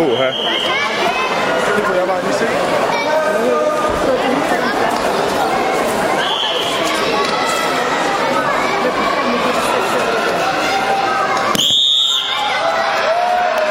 我是